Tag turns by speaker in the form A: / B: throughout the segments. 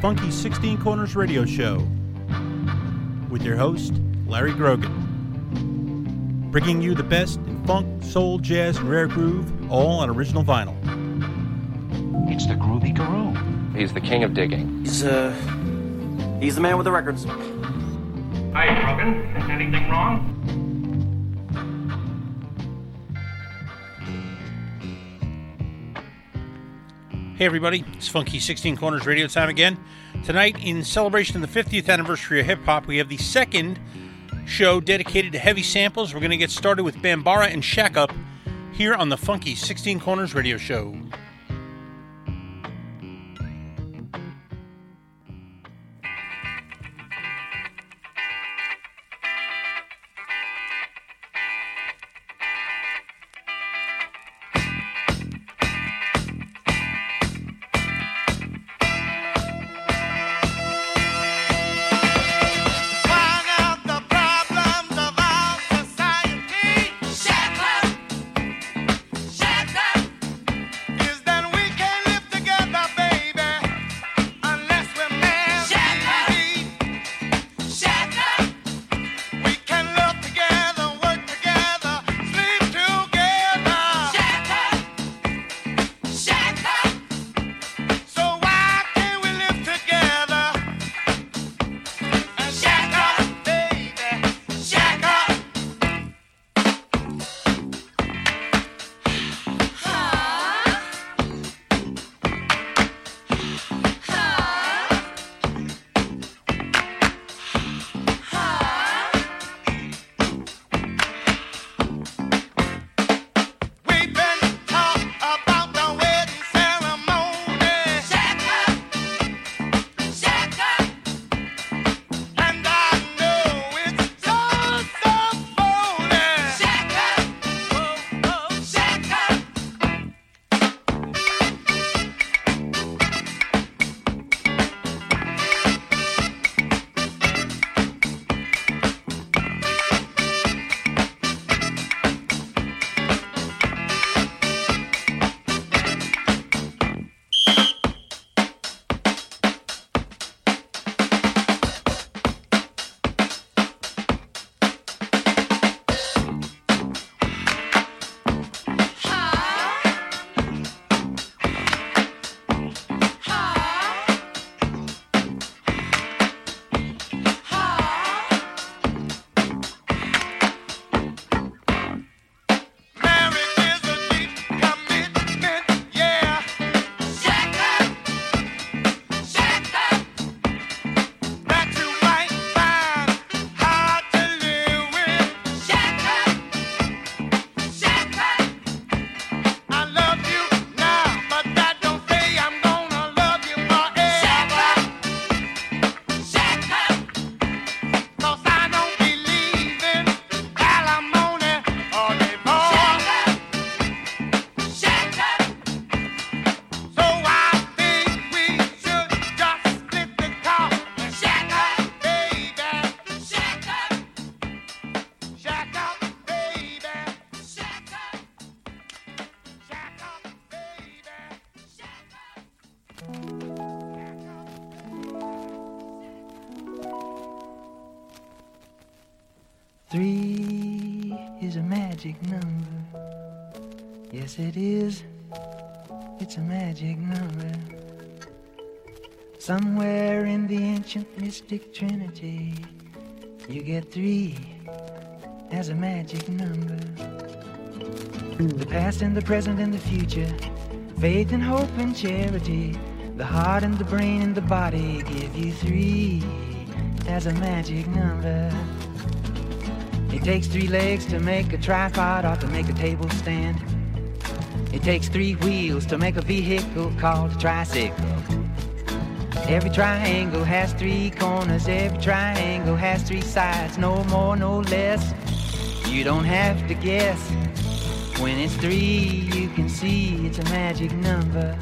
A: Funky 16 Corners Radio Show with your host, Larry Grogan. Bringing you the best in funk, soul, jazz, and rare groove, all on original vinyl.
B: It's the Groovy Guru.
C: He's the king of digging.
D: He's uh, he's the man with the records.
B: Hi, Grogan. Anything wrong?
A: Hey everybody, it's Funky 16 Corners Radio time again. Tonight, in celebration of the 50th anniversary of hip hop, we have the second show dedicated to heavy samples. We're going to get started with Bambara and Shack Up here on the Funky 16 Corners Radio Show.
E: It is. It's a magic number. Somewhere in the ancient mystic trinity, you get three as a magic number. The past and the present and the future, faith and hope and charity, the heart and the brain and the body give you three as a magic number. It takes three legs to make a tripod or to make a table stand. It takes three wheels to make a vehicle called a tricycle. Every triangle has three corners, every triangle has three sides, no more, no less. You don't have to guess. When it's three, you can see it's a magic number.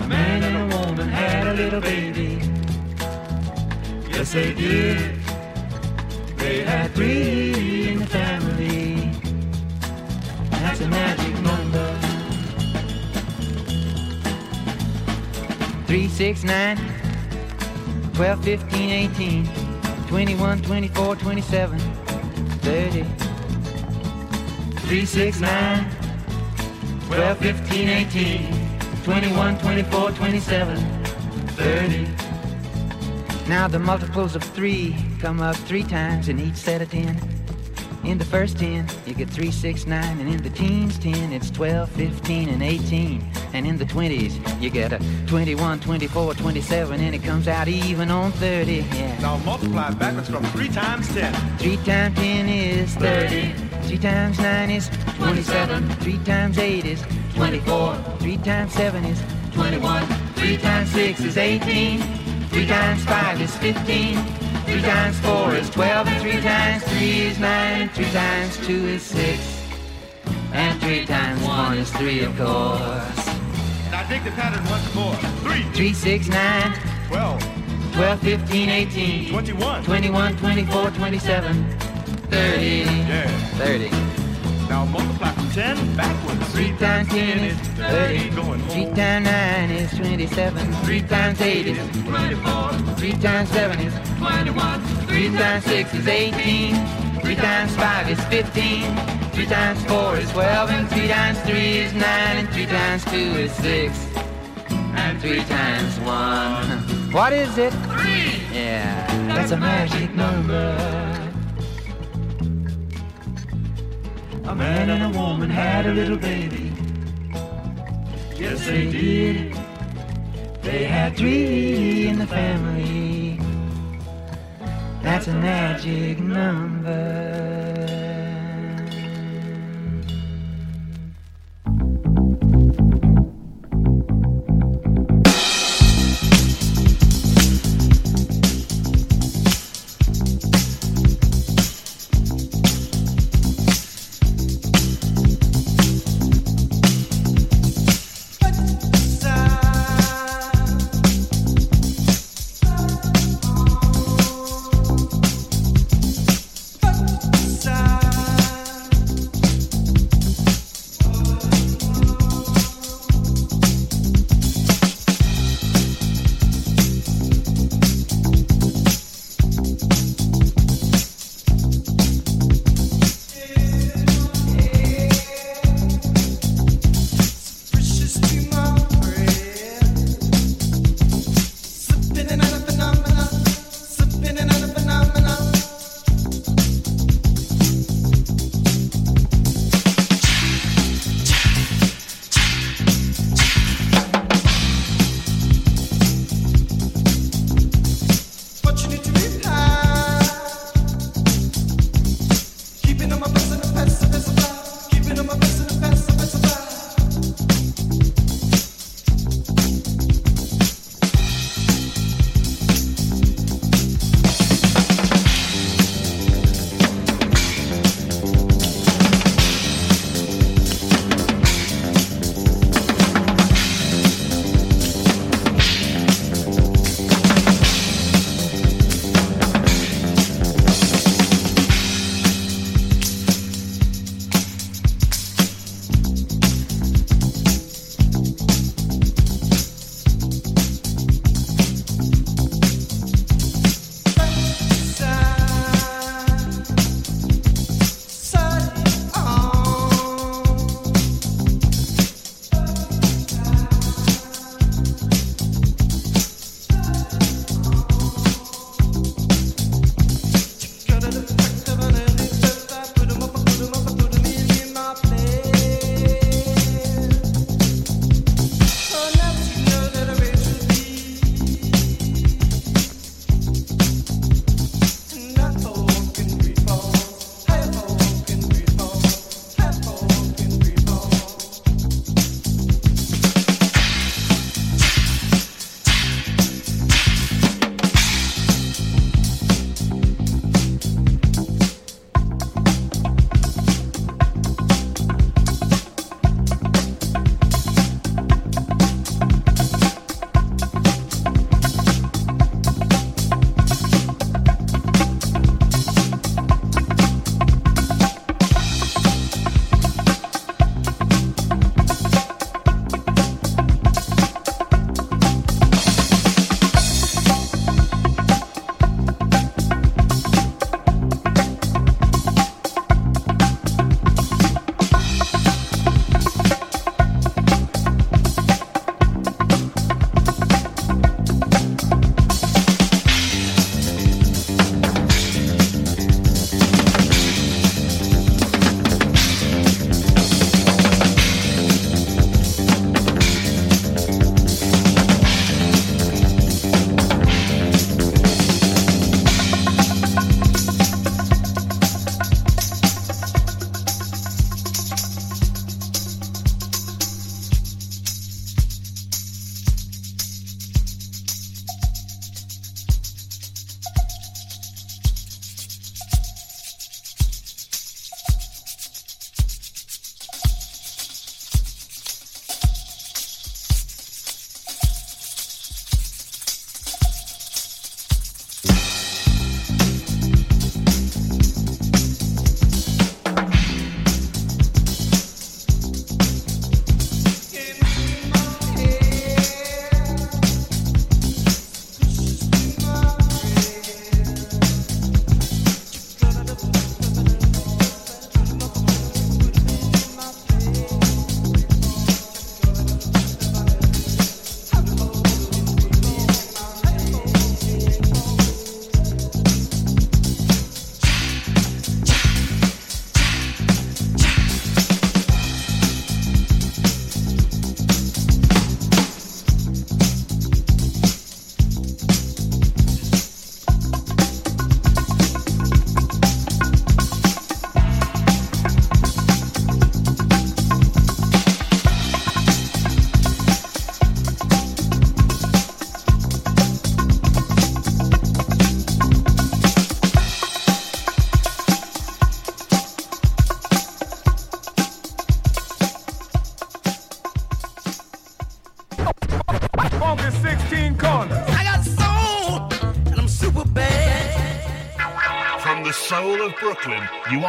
E: A man and a woman had a little baby. Yes, they did. They had three in the family. A magic number. Three, six, nine, 12, 15, 18, 21, 24, 27, 30. 3, 6, 9, 12, 15, 18, 21, 24, 27, 30. Now the multiples of 3 come up 3 times in each set of 10. In the first 10, you get 3, 6, 9, and in the teens 10, it's 12, 15, and 18. And in the 20s, you get a 21, 24, 27, and it comes out even on 30. Yeah.
F: Now multiply backwards from 3 times 10.
E: 3 times 10 is 30. 3 times 9 is 27. 3 times 8 is 24. 3 times 7 is 21. 3 times 6 is 18. 3 times 5 is 15. 3 times 4 is 12. And 3 times 3 is 9. And 3 times 2 is 6. And 3 times 1 is 3, of course.
F: Now dig the pattern once more. 3,
E: 3, 6, 9,
F: 12,
E: 12, 15, 18,
F: 21.
E: 21, 24, 27, 30.
F: Yeah.
E: 30.
F: Now multiply from 10 backwards.
E: 3 times 10 is 30.
F: Going home.
E: 3 times 9 is 27. 3 times 8 is 24. 3 times 7 is 21. 3 times 6 is 18. 3 times 5 is 15. 3 times 4 is 12. And 3 times 3 is 9. And 3 times 2 is 6. And 3 times 1. What is it? 3. Yeah, that's a magic number. A man and a woman had a little baby. Yes, they did. They had three in the family. That's a magic number.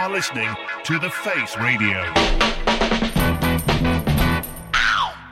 G: Are listening to The Face Radio.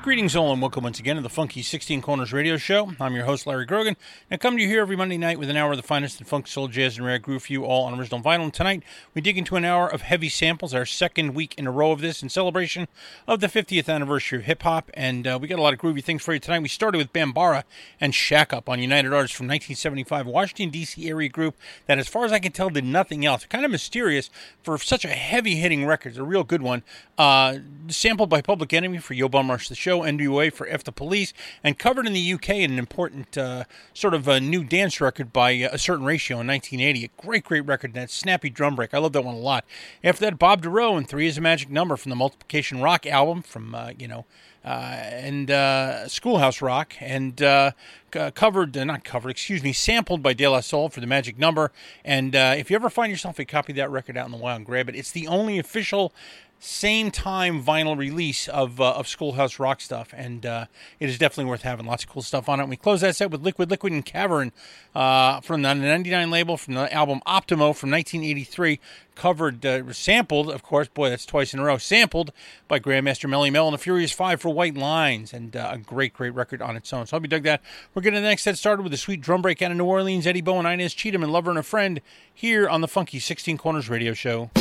A: Greetings, all, and welcome once again to the Funky 16 Corners Radio Show. I'm your host, Larry Grogan, and I come to you here every Monday night with an hour of the finest in funk, soul, jazz, and rare groove for you all on original vinyl. And tonight, we dig into an hour of heavy samples, our second week in a row of this in celebration of the 50th anniversary of hip hop. And uh, we got a lot of groovy things for you tonight. We started with Bambara and Shack Up on United Artists from 1975, Washington, D.C. area group that, as far as I can tell, did nothing else. Kind of mysterious for such a heavy hitting record. It's a real good one. Uh, sampled by Public Enemy for Yo Bum Rush the Show. NWA for F the Police, and covered in the UK in an important uh, sort of a new dance record by uh, a certain ratio in 1980. A great, great record. That snappy drum break. I love that one a lot. After that, Bob Dorough and Three is a Magic Number from the Multiplication Rock album from, uh, you know, uh, and uh, Schoolhouse Rock, and uh, c- covered, uh, not covered, excuse me, sampled by De La Soul for the Magic Number. And uh, if you ever find yourself a copy of that record out in the wild, grab it. It's the only official same time vinyl release of uh, of Schoolhouse Rock stuff, and uh, it is definitely worth having. Lots of cool stuff on it. And we close that set with Liquid, Liquid, and Cavern uh, from the 99 label from the album Optimo from 1983. Covered, uh, sampled, of course. Boy, that's twice in a row. Sampled by Grandmaster Melle Mel and the Furious Five for White Lines, and uh, a great, great record on its own. So I hope you dug that. We're getting the next set started with a sweet drum break out of New Orleans. Eddie Bo and Inez Cheatham and Lover and a Friend here on the Funky 16 Corners Radio Show.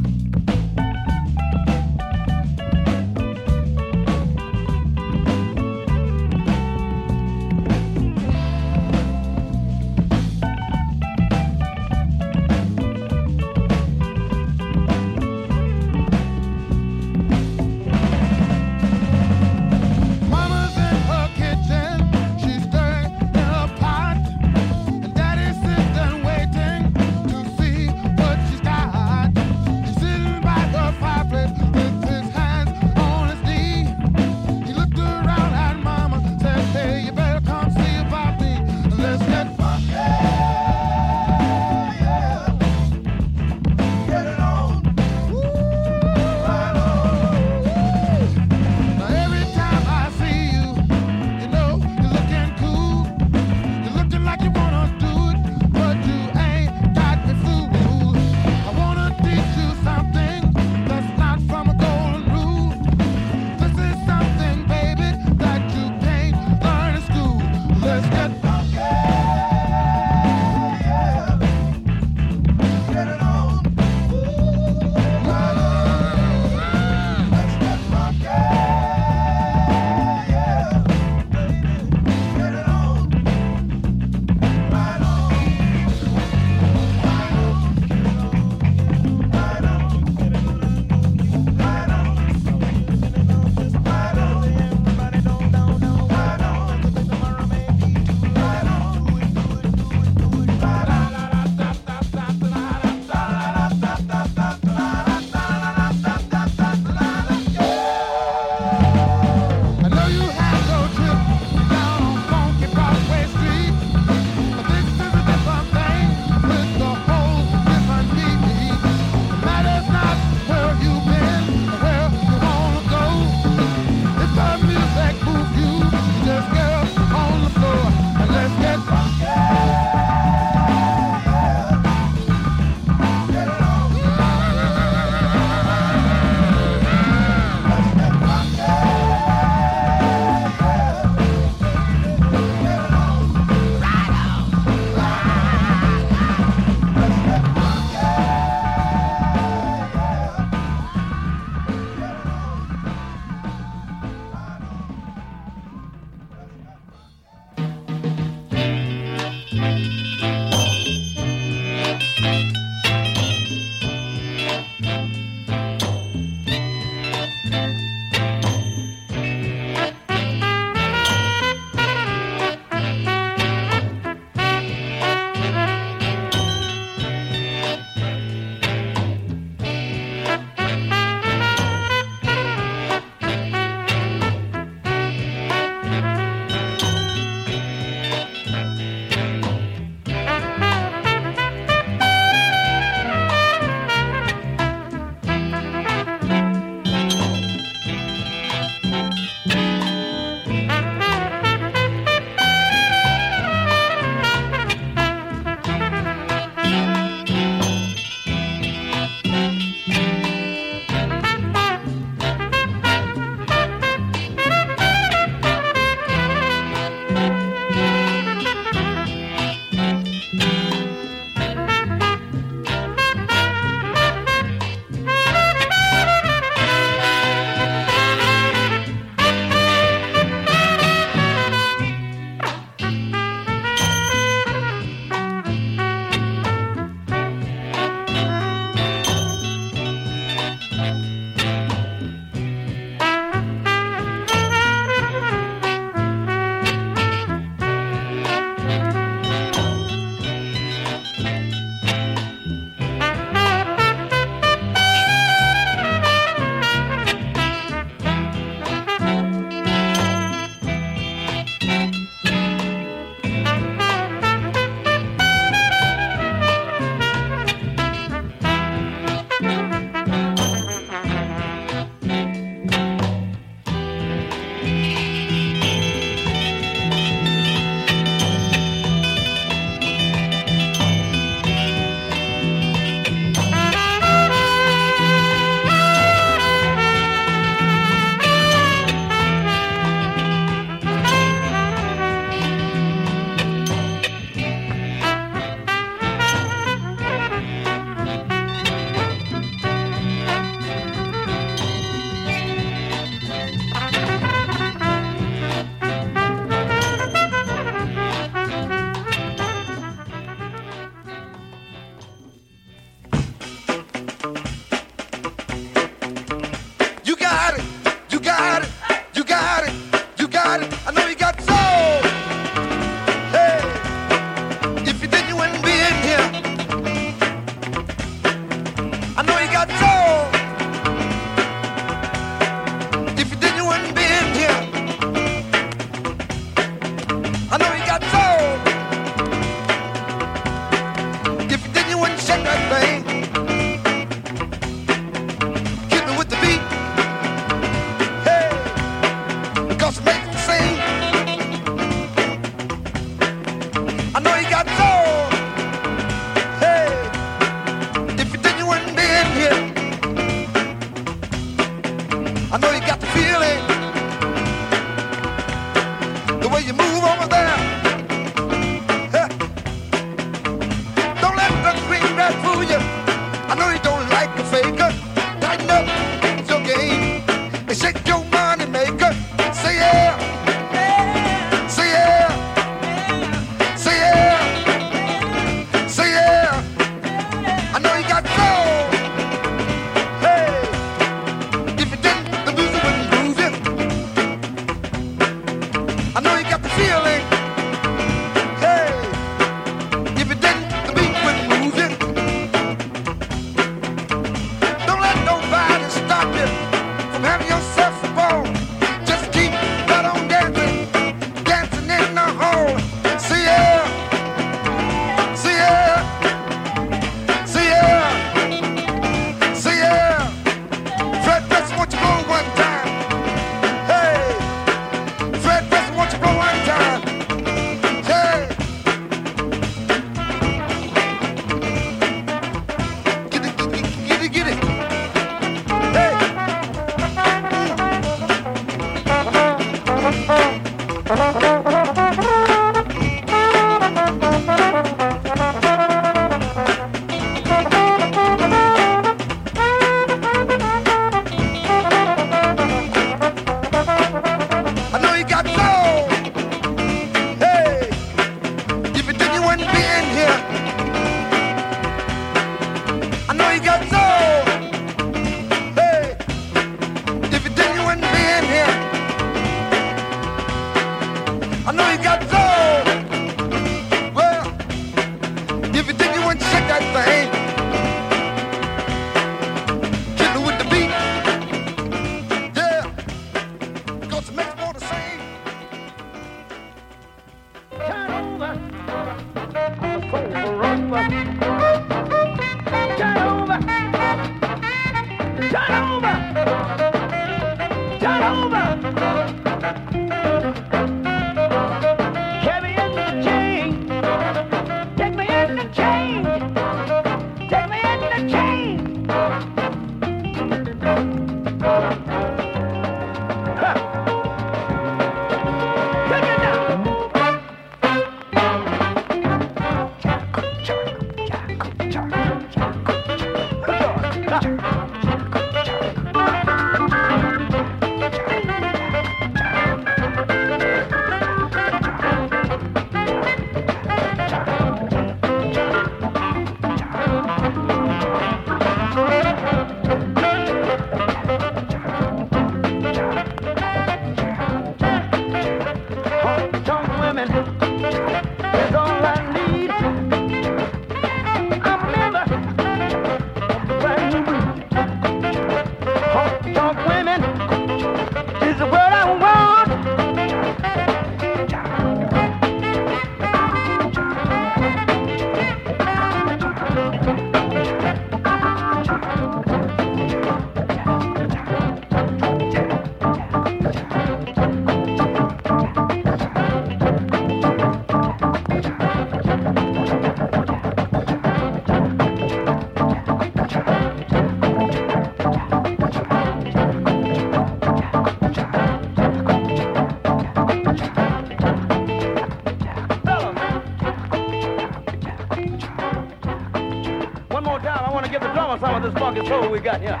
H: yeah.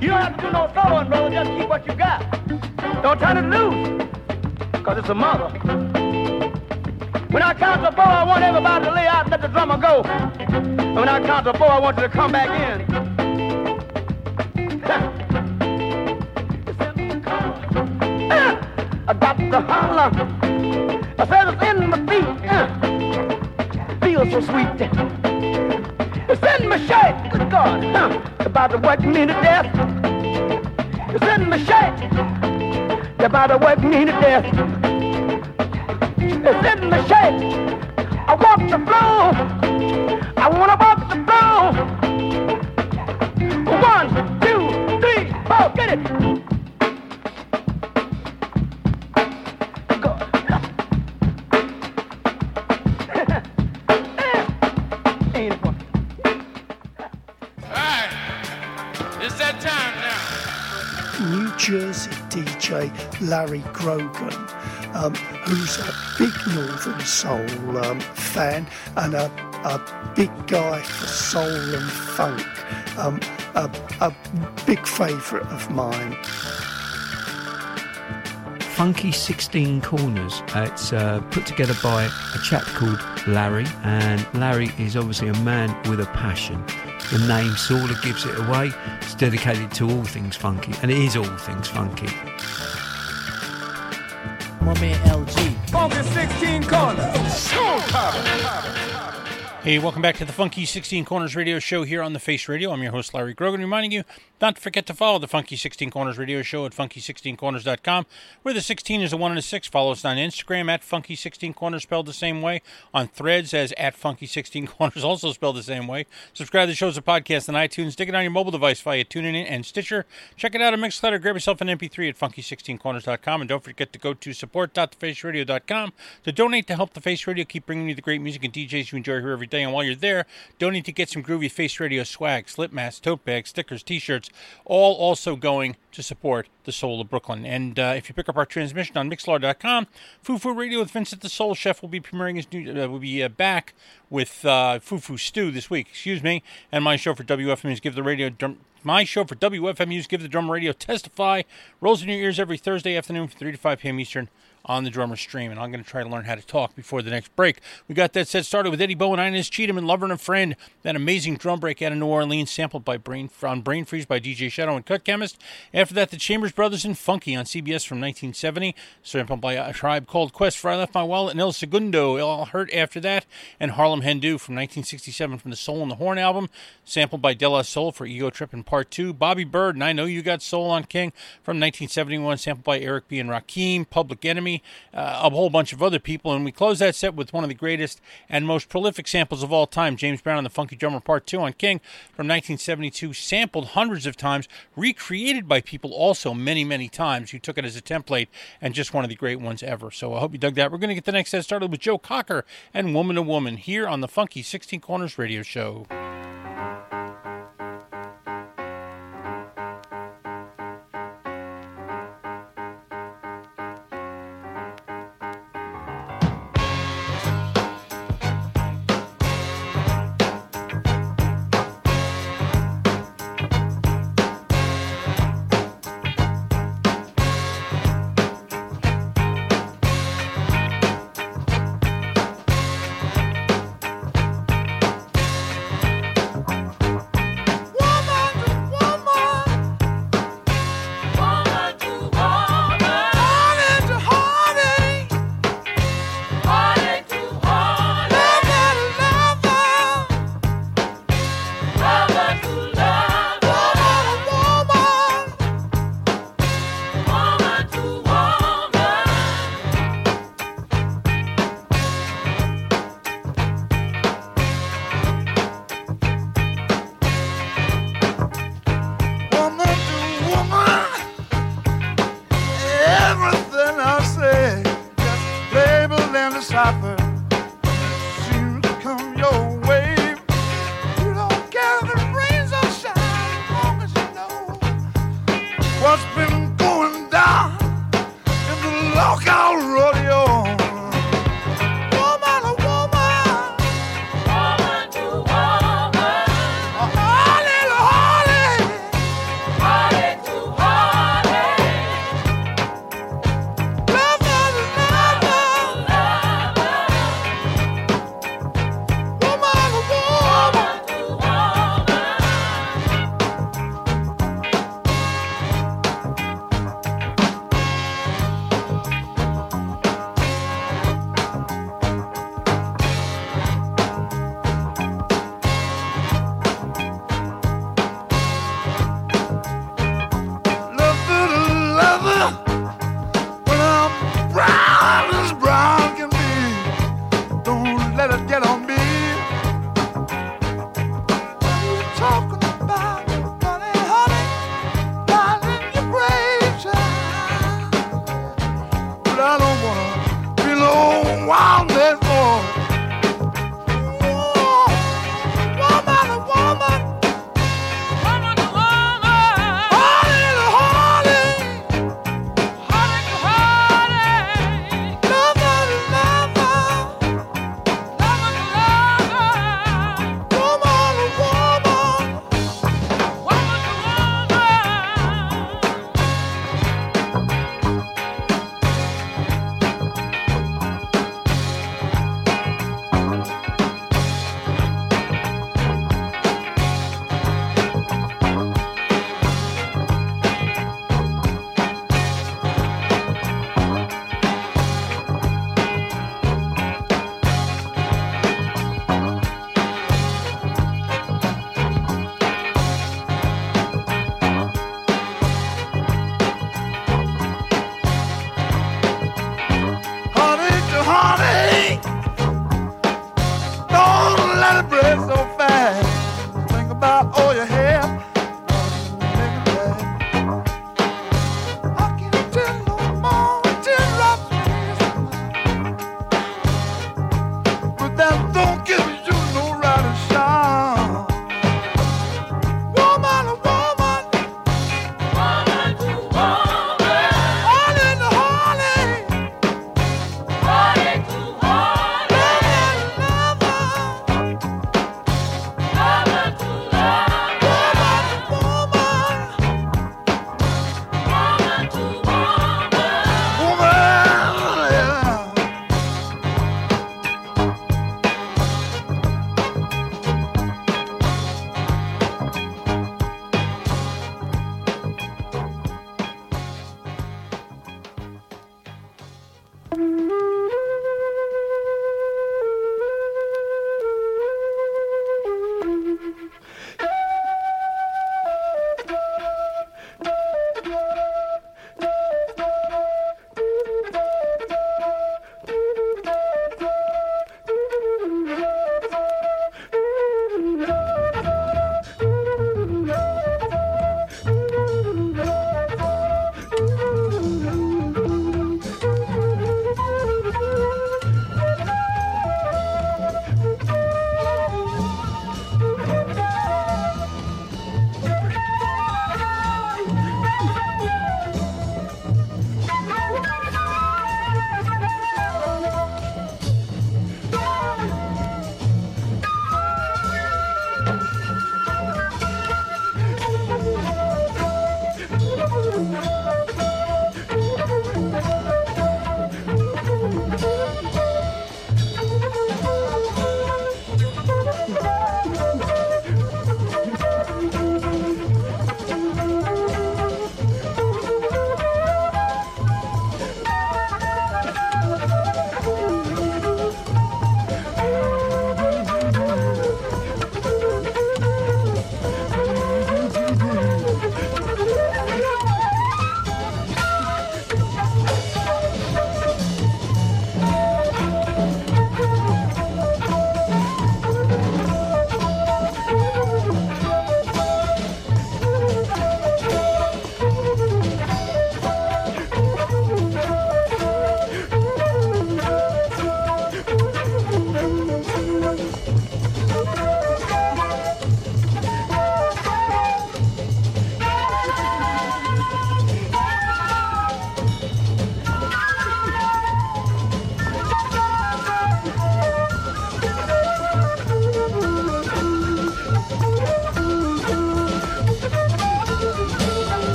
I: You don't have to do no throwing, brother. Just keep what you got. Don't turn it loose, cause it's a mother. When I count to four, I want everybody to lay out and let the drummer go. And when I count to four, I want you to come back in. It's about to work me to death. It's in my shape. I walk the floor. I wanna walk the floor. One, two, three, four, get it. Eh.
J: It's that time now.
K: New Jersey Larry Grogan, um, who's a big Northern Soul um, fan and a, a big guy for soul and funk. Um, a, a big favourite of mine.
L: Funky 16 Corners. Uh, it's uh, put together by a chap called Larry, and Larry is obviously a man with a passion. The name sort of gives it away. It's dedicated to all things funky, and it is all things funky.
M: My man LG.
F: Funky 16 corners.
A: Hey, welcome back to the Funky 16 Corners Radio Show here on the Face Radio. I'm your host, Larry Grogan, reminding you not to forget to follow the Funky 16 Corners Radio Show at funky16corners.com, where the 16 is a 1 and a 6. Follow us on Instagram at Funky16Corners, spelled the same way, on threads as at Funky16Corners, also spelled the same way. Subscribe to the show as a podcast on iTunes. Dig it on your mobile device via TuneIn and Stitcher. Check it out on Mixcloud. Grab yourself an MP3 at Funky16Corners.com. And don't forget to go to support.thefaceradio.com to donate to help the Face Radio keep bringing you the great music and DJs you enjoy here every day. And while you're there, donate to get some groovy Face Radio swag, slip masks, tote bags, stickers, t-shirts, all also going to support the soul of Brooklyn. And uh, if you pick up our transmission on Mixlr.com, Fufu Radio with Vincent the Soul Chef will be premiering his new, uh, will be uh, back with uh, Fufu Stew this week, excuse me, and my show for WFMU's Give the Radio my show for WFMU's Give the Drum Radio Testify rolls in your ears every Thursday afternoon from 3 to 5 p.m. Eastern on the drummer stream, and I'm going to try to learn how to talk before the next break. We got that set started with Eddie Bo and, Inez Cheatham, and Lover and a Friend. That amazing drum break out of New Orleans, sampled by Brain on Brain Freeze by DJ Shadow and Cut Chemist. After that, the Chambers Brothers and Funky on CBS from 1970, sampled by a tribe called Quest for I Left My Wallet, and El Segundo, El Hurt after that, and Harlem Hindu from 1967 from the Soul and the Horn album, sampled by De La Soul for Ego Trip in Part 2. Bobby Byrd, and I Know You Got Soul on King from 1971, sampled by Eric B. and Rakim, Public Enemy, uh, a whole bunch of other people. And we close that set with one of the greatest and most prolific samples of all time, James Brown and the Funky Drummer Part 2 on King from 1972, sampled hundreds of times, recreated by people also many, many times who took it as a template and just one of the great ones ever. So I hope you dug that. We're going to get the next set started with Joe Cocker and Woman to Woman here on the Funky 16 Corners Radio Show.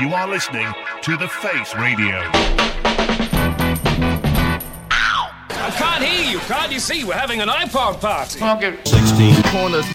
H: You
G: are listening to The Face Radio.
N: I can't hear you. Can't you see? We're having an iPod party.
G: 16 corners.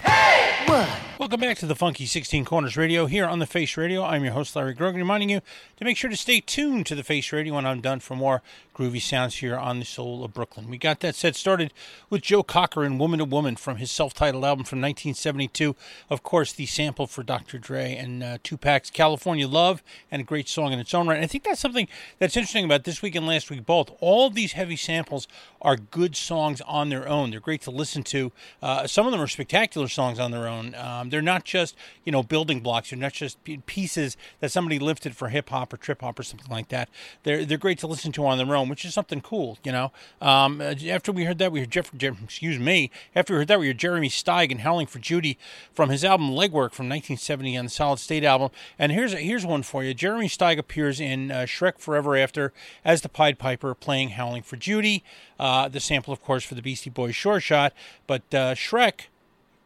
A: Welcome back to the Funky 16 Corners Radio here on the Face Radio. I'm your host, Larry Grogan, reminding you to make sure to stay tuned to the Face Radio when I'm done for more groovy sounds here on the Soul of Brooklyn. We got that set started with Joe Cocker and Woman to Woman from his self titled album from 1972. Of course, the sample for Dr. Dre and uh, Tupac's California Love, and a great song in its own right. And I think that's something that's interesting about this week and last week both. All of these heavy samples are good songs on their own. They're great to listen to. Uh, some of them are spectacular songs on their own. Um, they're not just you know building blocks. They're not just pieces that somebody lifted for hip hop or trip hop or something like that. They're they're great to listen to on their own, which is something cool. You know. Um, uh, after we heard that, we heard Jeff, Jeff. Excuse me. After we heard that, we heard Jeremy Steig and Howling for Judy from his album Legwork from 1970 on the Solid State album. And here's here's one for you. Jeremy Steig appears in uh, Shrek Forever After as the Pied Piper playing Howling for Judy. Uh, the sample, of course, for the Beastie Boys Sure Shot. But uh, Shrek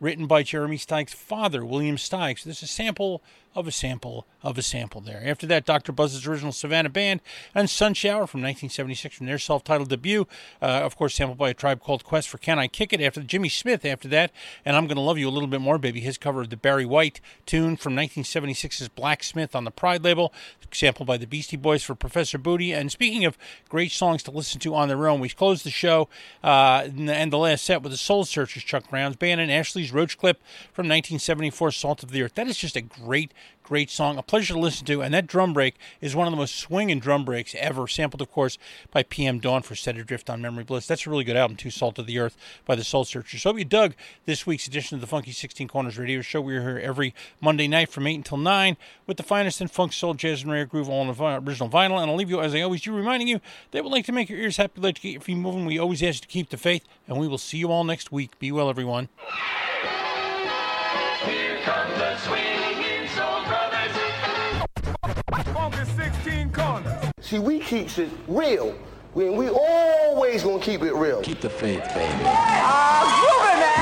A: written by Jeremy Steig's father, William Steig. So this is a sample of a sample of a sample there. After that, Dr. Buzzard's original Savannah Band and Sun Shower from 1976 from their self-titled debut. Uh, of course, sampled by a tribe called Quest for Can I Kick It? After Jimmy Smith after that, and I'm Gonna Love You a Little Bit More, Baby, his cover of the Barry White tune from 1976's Blacksmith on the Pride label, sampled by the Beastie Boys for Professor Booty. And speaking of great songs to listen to on their own, we closed the show uh, and the last set with the Soul Searchers, Chuck Brown's band, and Ashley's Roach Clip from 1974, Salt of the Earth. That is just a great, great song, a pleasure to listen to. And that drum break is one of the most swinging drum breaks ever, sampled, of course, by PM Dawn for Set Adrift on Memory Bliss. That's a really good album, too, Salt of the Earth by the Soul Searchers. So hope you dug this week's edition of the Funky 16 Corners Radio Show. We're here every Monday night from 8 until 9 with the finest in funk, soul, jazz, and rare groove, all on original vinyl. And I'll leave you, as I always do, reminding you that we'd like to make your ears happy, like to get your feet moving. We always ask you to keep the faith, and we will see you all next week. Be well, everyone.
O: See, we keeps it real. We, we always gonna keep it real. Keep the faith, baby. Ah, I